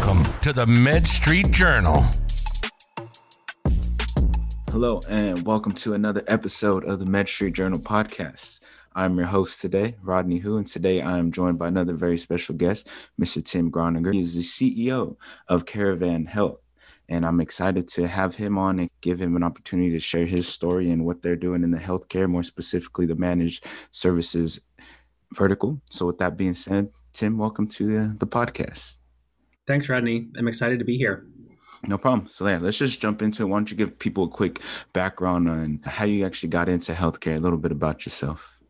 Welcome to the Med Street Journal. Hello, and welcome to another episode of the Med Street Journal podcast. I'm your host today, Rodney Hu, and today I am joined by another very special guest, Mr. Tim Gronniger. He is the CEO of Caravan Health, and I'm excited to have him on and give him an opportunity to share his story and what they're doing in the healthcare, more specifically the managed services vertical. So, with that being said, Tim, welcome to the, the podcast. Thanks, Rodney. I'm excited to be here. No problem. So yeah, let's just jump into it. Why don't you give people a quick background on how you actually got into healthcare, a little bit about yourself.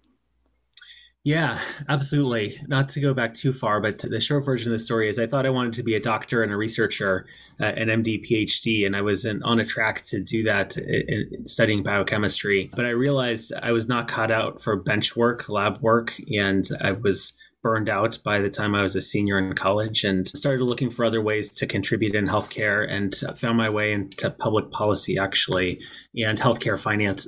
Yeah, absolutely. Not to go back too far, but the short version of the story is I thought I wanted to be a doctor and a researcher, uh, an MD, PhD, and I was in, on a track to do that in, studying biochemistry. But I realized I was not cut out for bench work, lab work, and I was burned out by the time I was a senior in college and started looking for other ways to contribute in healthcare and found my way into public policy actually and healthcare finance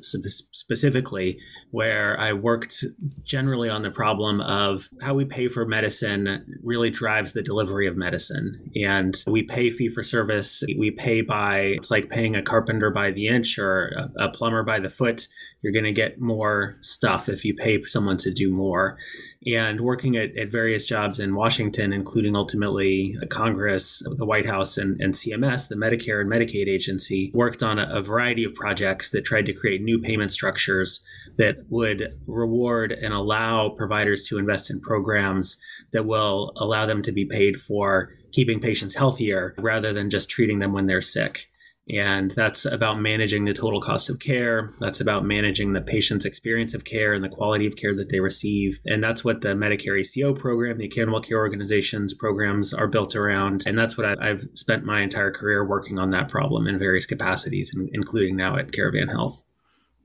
specifically, where I worked generally on the problem of how we pay for medicine really drives the delivery of medicine. And we pay fee for service. We pay by, it's like paying a carpenter by the inch or a, a plumber by the foot. You're going to get more stuff if you pay someone to do more and working at, at various jobs in Washington, including ultimately uh, Congress, the White House, and, and CMS, the Medicare and Medicaid agency, worked on a, a variety of projects that tried to create new payment structures that would reward and allow providers to invest in programs that will allow them to be paid for keeping patients healthier rather than just treating them when they're sick. And that's about managing the total cost of care. That's about managing the patient's experience of care and the quality of care that they receive. And that's what the Medicare ACO program, the Accountable Care Organizations programs are built around. And that's what I, have spent my entire career working on that problem in various capacities, including now at Caravan Health.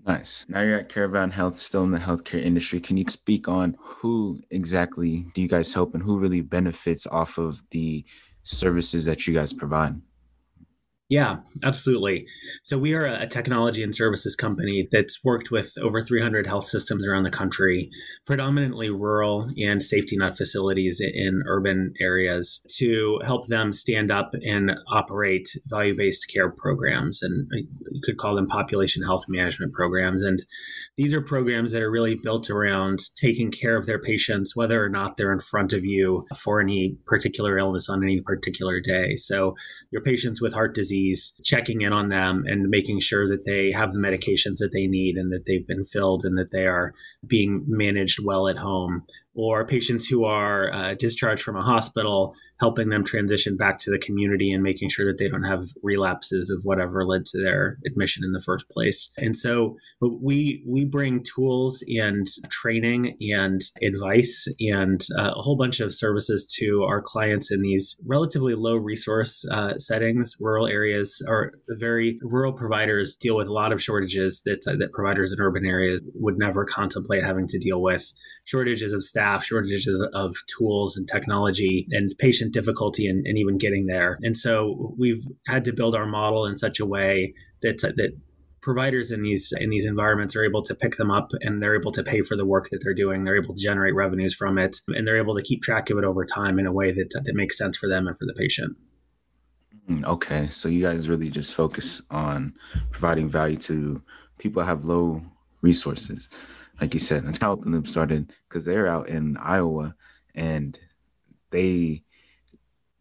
Nice. Now you're at Caravan Health, still in the healthcare industry. Can you speak on who exactly do you guys help and who really benefits off of the services that you guys provide? Yeah, absolutely. So we are a technology and services company that's worked with over 300 health systems around the country, predominantly rural and safety net facilities in urban areas to help them stand up and operate value-based care programs and uh, you could call them population health management programs and these are programs that are really built around taking care of their patients whether or not they're in front of you for any particular illness on any particular day. So your patients with heart disease disease, checking in on them and making sure that they have the medications that they need and that they've been filled and that they are being managed well at home. Or patients who are uh, discharged from a hospital, helping them transition back to the community and making sure that they don't have relapses of whatever led to their admission in the first place. And so we we bring tools and training and advice and uh, a whole bunch of services to our clients in these relatively low resource uh, settings, rural areas, or very rural providers deal with a lot of shortages that uh, that providers in urban areas would never contemplate having to deal with. Shortages of staff shortages of tools and technology, and patient difficulty in, in even getting there. And so we've had to build our model in such a way that that providers in these in these environments are able to pick them up and they're able to pay for the work that they're doing. They're able to generate revenues from it and they're able to keep track of it over time in a way that that makes sense for them and for the patient. Mm, okay. So you guys really just focus on providing value to people who have low resources. Like you said, that's how them started because they're out in Iowa and they,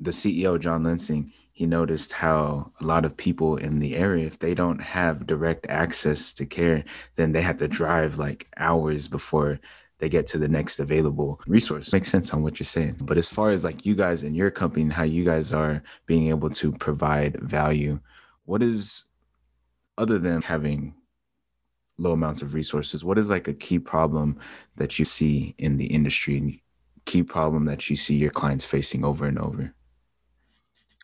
the CEO, John Lensing, he noticed how a lot of people in the area, if they don't have direct access to care, then they have to drive like hours before they get to the next available resource. Makes sense on what you're saying. But as far as like you guys and your company and how you guys are being able to provide value, what is other than having low amounts of resources what is like a key problem that you see in the industry and key problem that you see your clients facing over and over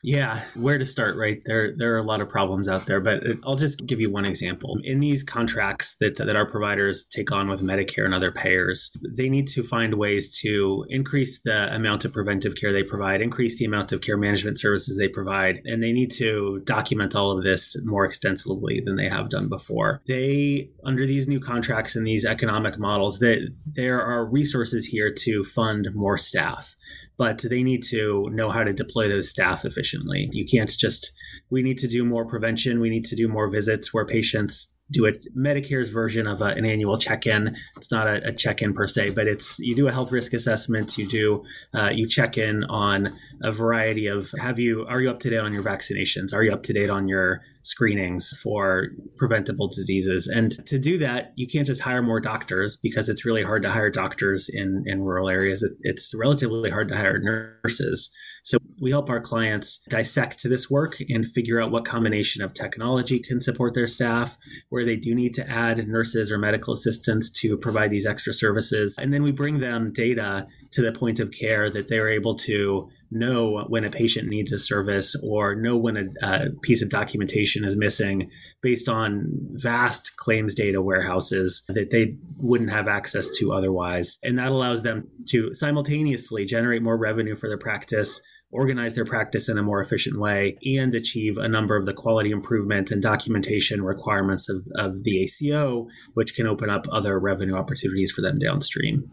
yeah, where to start, right? There there are a lot of problems out there, but I'll just give you one example. In these contracts that that our providers take on with Medicare and other payers, they need to find ways to increase the amount of preventive care they provide, increase the amount of care management services they provide, and they need to document all of this more extensively than they have done before. They under these new contracts and these economic models that there are resources here to fund more staff but they need to know how to deploy those staff efficiently. You can't just, we need to do more prevention, we need to do more visits where patients do it Medicare's version of a, an annual check-in. It's not a, a, check-in per se, but it's you do a health risk assessment. You do uh, you check in on a variety of have you are you up to date on your vaccinations? Are you up to date on your screenings for preventable diseases? And to do that, you can't just hire more doctors because it's really hard to hire doctors in in rural areas. It, it's relatively hard to hire nurses. So we help our clients dissect this work and figure out what combination of technology can support their staff, where they do need to add nurses or medical assistants to provide these extra services. And then we bring them data to the point of care that they're able to know when a patient needs a service or know when a, a, piece of documentation is missing based on vast claims data warehouses that they wouldn't have access to otherwise. And that allows them to simultaneously generate more revenue for their practice organize their practice in a more efficient way, and achieve a number of the quality improvement and documentation requirements of, of the ACO, which can open up other revenue opportunities for them downstream.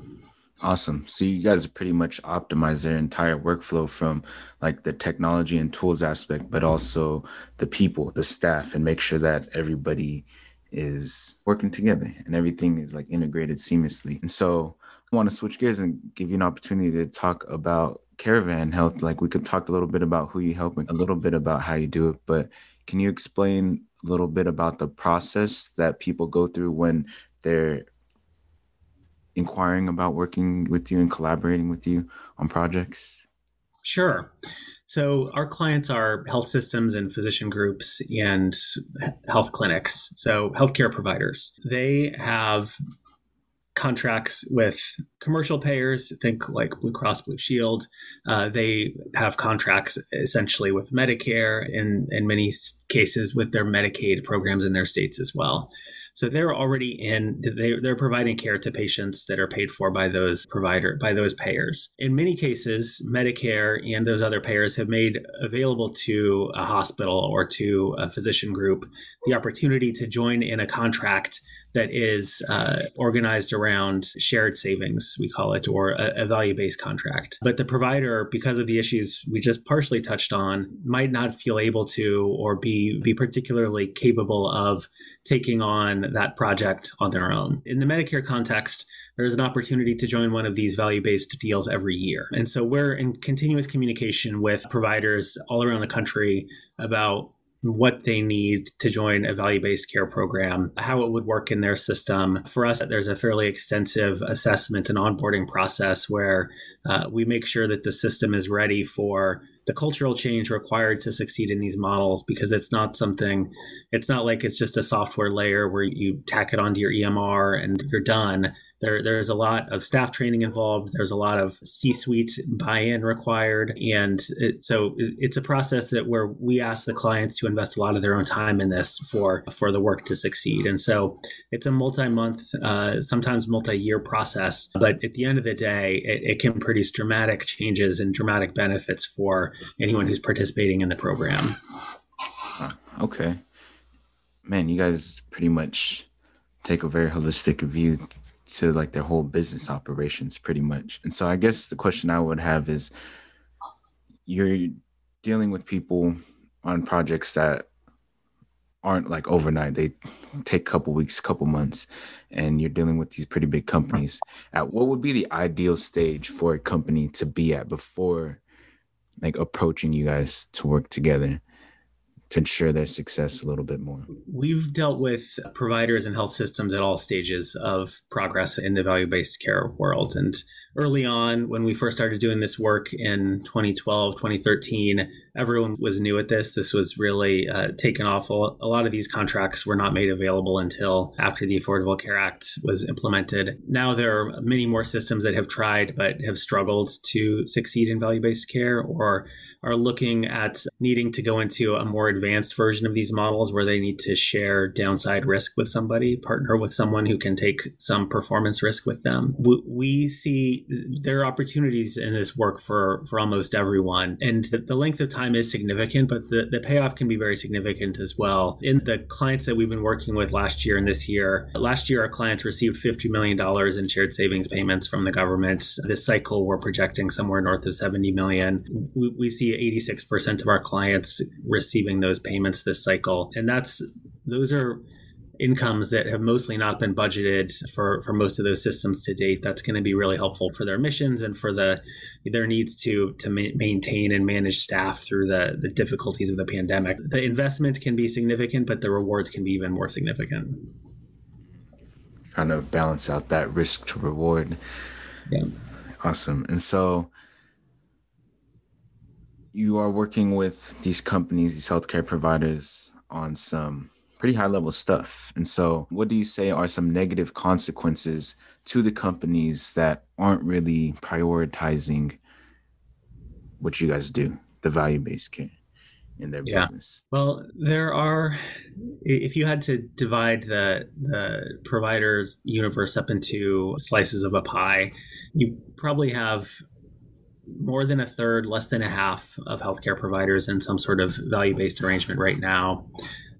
Awesome. So you guys pretty much optimize their entire workflow from like the technology and tools aspect, but also the people, the staff, and make sure that everybody is working together and everything is like integrated seamlessly. And so I want to switch gears and give you an opportunity to talk about Caravan Health. Like we could talk a little bit about who you help and a little bit about how you do it, but can you explain a little bit about the process that people go through when they're inquiring about working with you and collaborating with you on projects? Sure. So, our clients are health systems and physician groups and health clinics, so healthcare providers. They have contracts with commercial payers, think like Blue Cross Blue Shield. Uh, they have contracts essentially with Medicare and in many cases with their Medicaid programs in their states as well. So they're already in they, they're providing care to patients that are paid for by those provider by those payers. In many cases, Medicare and those other payers have made available to a hospital or to a physician group the opportunity to join in a contract that is uh, organized around shared savings, we call it, or a, a value based contract. But the provider, because of the issues we just partially touched on, might not feel able to or be, be particularly capable of taking on that project on their own. In the Medicare context, there's an opportunity to join one of these value based deals every year. And so we're in continuous communication with providers all around the country about what they need to join a value based care program, how it would work in their system. For us, there's a fairly extensive assessment and onboarding process where uh, we make sure that the system is ready for the cultural change required to succeed in these models because it's not something, it's not like it's just a software layer where you tack it onto your EMR and you're done there, there's a lot of staff training involved. There's a lot of C-suite buy-in required, and it, so it's a process that where we ask the clients to invest a lot of their own time in this for for the work to succeed. And so it's a multi-month, uh, sometimes multi-year process. But at the end of the day, it, it can produce dramatic changes and dramatic benefits for anyone who's participating in the program. Okay, man, you guys pretty much take a very holistic view to like their whole business operations pretty much. And so I guess the question I would have is you're dealing with people on projects that aren't like overnight. They take a couple weeks, couple months, and you're dealing with these pretty big companies. At what would be the ideal stage for a company to be at before like approaching you guys to work together? To ensure their success a little bit more? We've dealt with providers and health systems at all stages of progress in the value based care world. And early on, when we first started doing this work in 2012, 2013, everyone was new at this. This was really uh, taken off. A lot of these contracts were not made available until after the Affordable Care Act was implemented. Now there are many more systems that have tried but have struggled to succeed in value based care or are looking at needing to go into a more advanced version of these models where they need to share downside risk with somebody, partner with someone who can take some performance risk with them. We see there are opportunities in this work for for almost everyone. And the, the length of time is significant but the, the payoff can be very significant as well. In the clients that we've been working with last year and this year last year our clients received 50 million dollars in shared savings payments from the government. This cycle we're projecting somewhere north of 70 million. We, we see 86% of our clients receiving those payments this cycle. And that's those are incomes that have mostly not been budgeted for, for most of those systems to date. That's going to be really helpful for their missions and for the their needs to to ma- maintain and manage staff through the the difficulties of the pandemic. The investment can be significant, but the rewards can be even more significant. Trying to balance out that risk to reward. Yeah. Awesome. And so you are working with these companies, these healthcare providers on some pretty high level stuff. And so, what do you say are some negative consequences to the companies that aren't really prioritizing what you guys do, the value based care? In their yeah. business. Well, there are. If you had to divide the the providers universe up into slices of a pie, you probably have more than a third, less than a half of healthcare providers in some sort of value based arrangement right now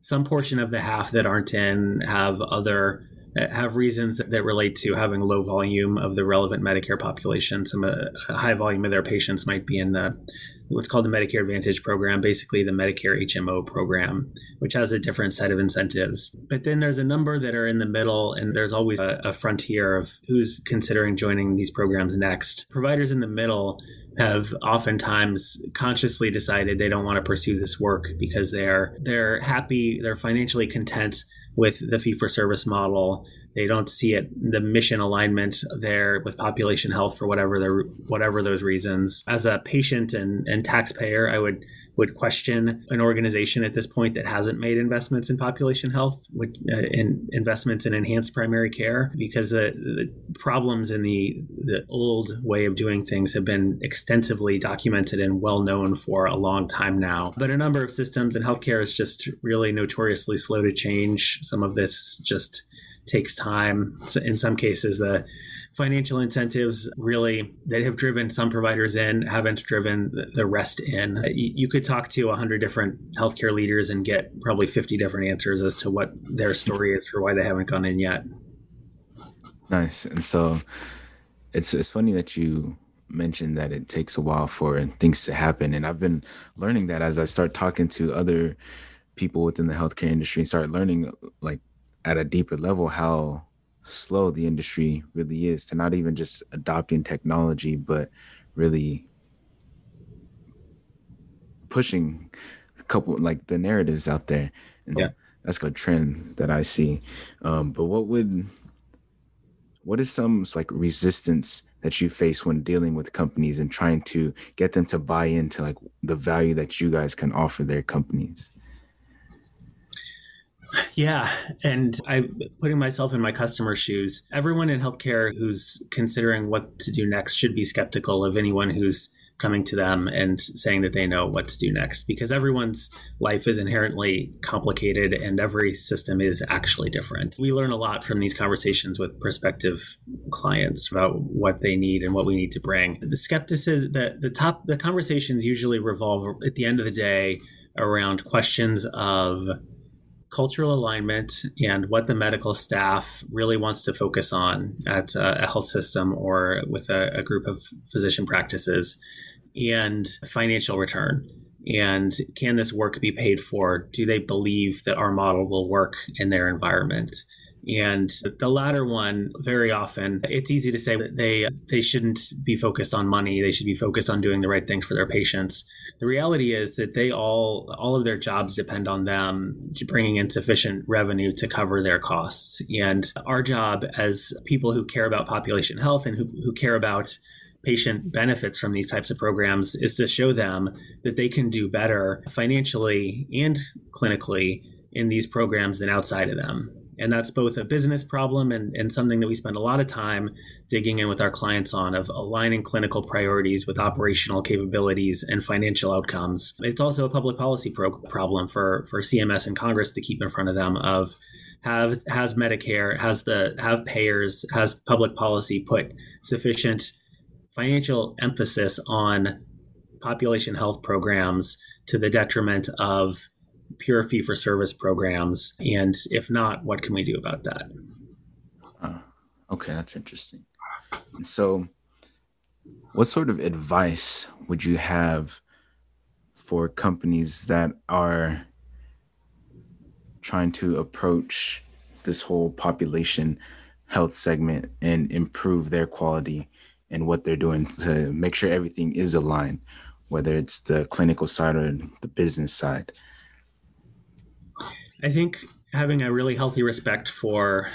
some portion of the half that aren't in have other have reasons that relate to having low volume of the relevant Medicare population. Some uh, high volume of their patients might be in the what's called the Medicare Advantage program, basically the Medicare HMO program, which has a different set of incentives. But then there's a number that are in the middle, and there's always a, a frontier of who's considering joining these programs next. Providers in the middle have oftentimes consciously decided they don't want to pursue this work because they're they're happy, they're financially content with the fee for service model. They don't see it the mission alignment there with population health for whatever their whatever those reasons. As a patient and, and taxpayer, I would would question an organization at this point that hasn't made investments in population health, with, uh, in investments in enhanced primary care, because the, the problems in the the old way of doing things have been extensively documented and well known for a long time now. But a number of systems and healthcare is just really notoriously slow to change. Some of this just takes time. So in some cases, the financial incentives really that have driven some providers in haven't driven the rest in. Uh, you could talk to 100 different healthcare leaders and get probably 50 different answers as to what their story is for why they haven't gone in yet. Nice. And so it's it's funny that you mentioned that it takes a while for things to happen and I've been learning that as I start talking to other people within the healthcare industry and start learning like at a deeper level how slow the industry really is to not even just adopting technology, but really pushing a couple like the narratives out there. And yeah. that's a trend that I see. Um, but what would what is some like resistance that you face when dealing with companies and trying to get them to buy into like the value that you guys can offer their companies? Yeah. And I putting myself in my customer's shoes, everyone in healthcare who's considering what to do next should be skeptical of anyone who's coming to them and saying that they know what to do next because everyone's life is inherently complicated and every system is actually different. We learn a lot from these conversations with prospective clients about what they need and what we need to bring. The skepticism that the top the conversations usually revolve at the end of the day around questions of cultural alignment and what the medical staff really wants to focus on at uh, a health system or with a, a group of physician practices and financial return. And can this work be paid for? Do they believe that our model will work in their environment and the latter one, very often, it's easy to say that they they shouldn't be focused on money. They should be focused on doing the right things for their patients. The reality is that they all all of their jobs depend on them bringing in sufficient revenue to cover their costs. And our job as people who care about population health and who, who care about patient benefits from these types of programs is to show them that they can do better financially and clinically in these programs than outside of them. And that's both a business problem and, and something that we spend a lot of time digging in with our clients on of aligning clinical priorities with operational capabilities and financial outcomes. It's also a public policy pro- problem for, for CMS and Congress to keep in front of them of have has Medicare, has the have payers, has public policy put sufficient financial emphasis on population health programs to the detriment of pure fee for service programs? And if not, what can we do about that? Uh, okay, that's interesting. So, what sort of advice would you have for companies that are trying to approach this whole population health segment and improve their quality and what they're doing to make sure everything is aligned, whether it's the clinical side or the business side? I think having a really healthy respect for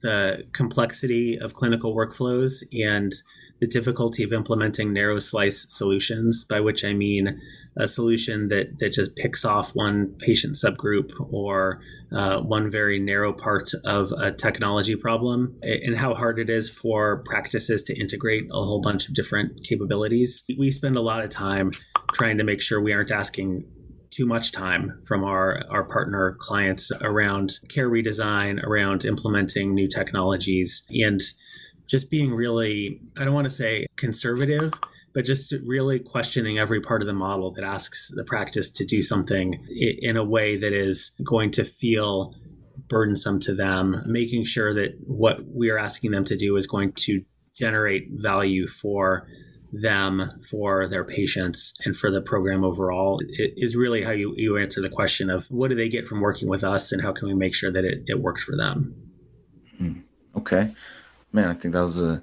the complexity of clinical workflows and the difficulty of implementing narrow slice solutions, by which I mean a solution that, that just picks off one patient subgroup or uh, one very narrow part of a technology problem, and how hard it is for practices to integrate a whole bunch of different capabilities. We spend a lot of time trying to make sure we aren't asking too much time from our, our partner clients around care redesign, around implementing new technologies, and just being really, I don't want to say conservative, but just really questioning every part of the model that asks the practice to do something in a way that is going to feel burdensome to them, making sure that what we are asking them to do is going to generate value for them, for their patients, and for the program overall it is really how you, you answer the question of what do they get from working with us and how can we make sure that it, it works for them. Hmm. Okay. Man, I think that was a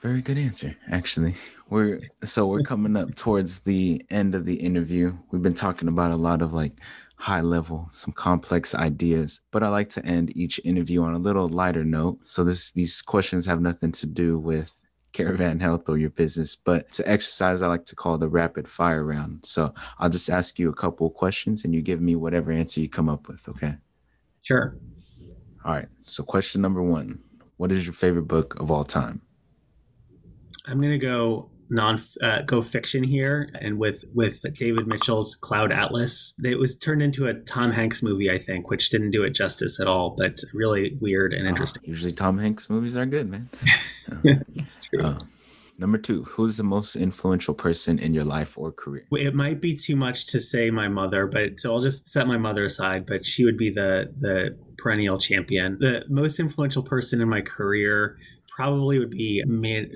very good answer, actually. We're so we're coming up towards the end of the interview. We've been talking about a lot of like high level, some complex ideas, but I like to end each interview on a little lighter note. So this these questions have nothing to do with Caravan Health or your business, but to exercise I like to call the rapid fire round. So I'll just ask you a couple of questions and you give me whatever answer you come up with, okay? Sure. All right. So question number 1. What is your favorite book of all time? I'm going to go non uh, go fiction here and with with David Mitchell's Cloud Atlas. It was turned into a Tom Hanks movie, I think, which didn't do it justice at all, but really weird and ah, interesting. Oh, usually Tom Hanks movies are good, man. It's true. Uh, number two, who's the most influential person in your life or career? It might be too much to say my mother, but so I'll just set my mother aside. But she would be the the perennial champion. The most influential person in my career probably would be man,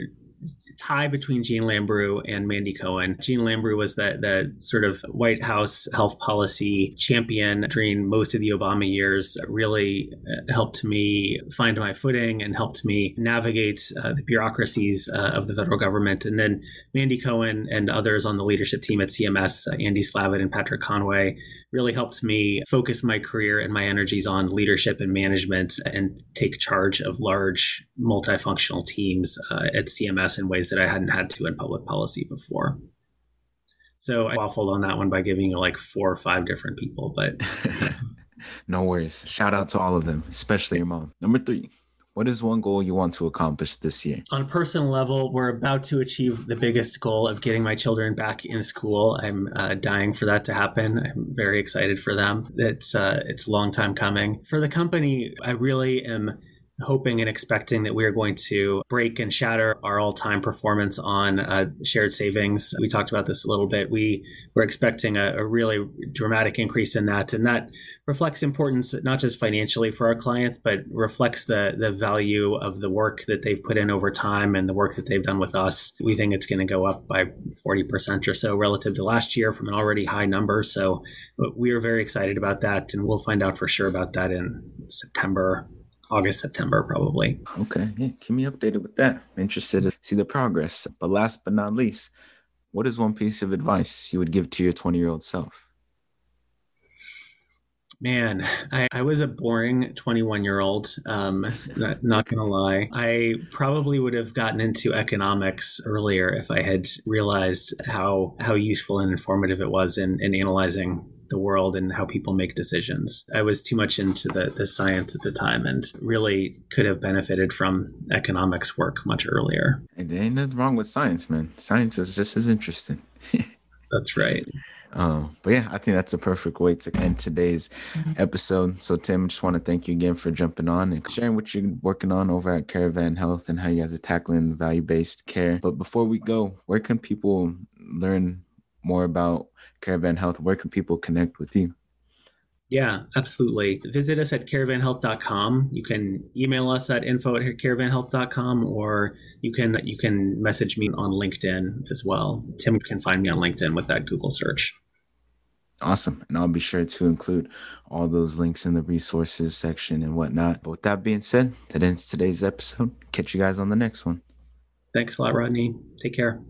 tie between Jeanne Lambrew and Mandy Cohen. Jeanne Lambrew was that the sort of White House health policy champion during most of the Obama years, really uh, helped me find my footing and helped me navigate uh, the bureaucracies uh, of the federal government. And then Mandy Cohen and others on the leadership team at CMS, uh, Andy Slavitt and Patrick Conway, really helped me focus my career and my energies on leadership and management and take charge of large multifunctional teams uh, at CMS in ways that I hadn't had to in public policy before. So I waffled on that one by giving you like four or five different people, but no worries. Shout out to all of them, especially your mom. Number three. What is one goal you want to accomplish this year? On a personal level, we're about to achieve the biggest goal of getting my children back in school. I'm uh, dying for that to happen. I'm very excited for them. It's uh, it's a long time coming. For the company, I really am hoping and expecting that we are going to break and shatter our all-time performance on uh, shared savings. We talked about this a little bit. We were expecting a, a, really dramatic increase in that, and that reflects importance not just financially for our clients, but reflects the the value of the work that they've put in over time and the work that they've done with us. We think it's going to go up by 40% or so relative to last year from an already high number. So we are very excited about that, and we'll find out for sure about that in September August, September, probably. Okay. Yeah. Keep me updated with that. I'm interested to see the progress. But last but not least, what is one piece of advice you would give to your 20 year old self? Man, I, I was a boring 21 year old. Um, not, not going to lie. I probably would have gotten into economics earlier if I had realized how, how useful and informative it was in, in analyzing the world and how people make decisions. I was too much into the, the science at the time and really could have benefited from economics work much earlier. And there ain't nothing wrong with science, man. Science is just as interesting. That's right. Um, but yeah, I think that's a perfect way to end today's episode. So Tim, I just want to thank you again for jumping on and sharing what you're working on over at Caravan Health and how you guys are tackling value-based care. But before we go, where can people learn more about Caravan Health? Where can people connect with you? Yeah, absolutely. Visit us at caravanhealth.com. You can email us at info at caravanhealth.com or you can you can message me on LinkedIn as well. Tim can find me on LinkedIn with that Google search. Awesome. And I'll be sure to include all those links in the resources section and whatnot. But with that being said, that ends today's episode. Catch you guys on the next one. Thanks a lot, Rodney. Take care.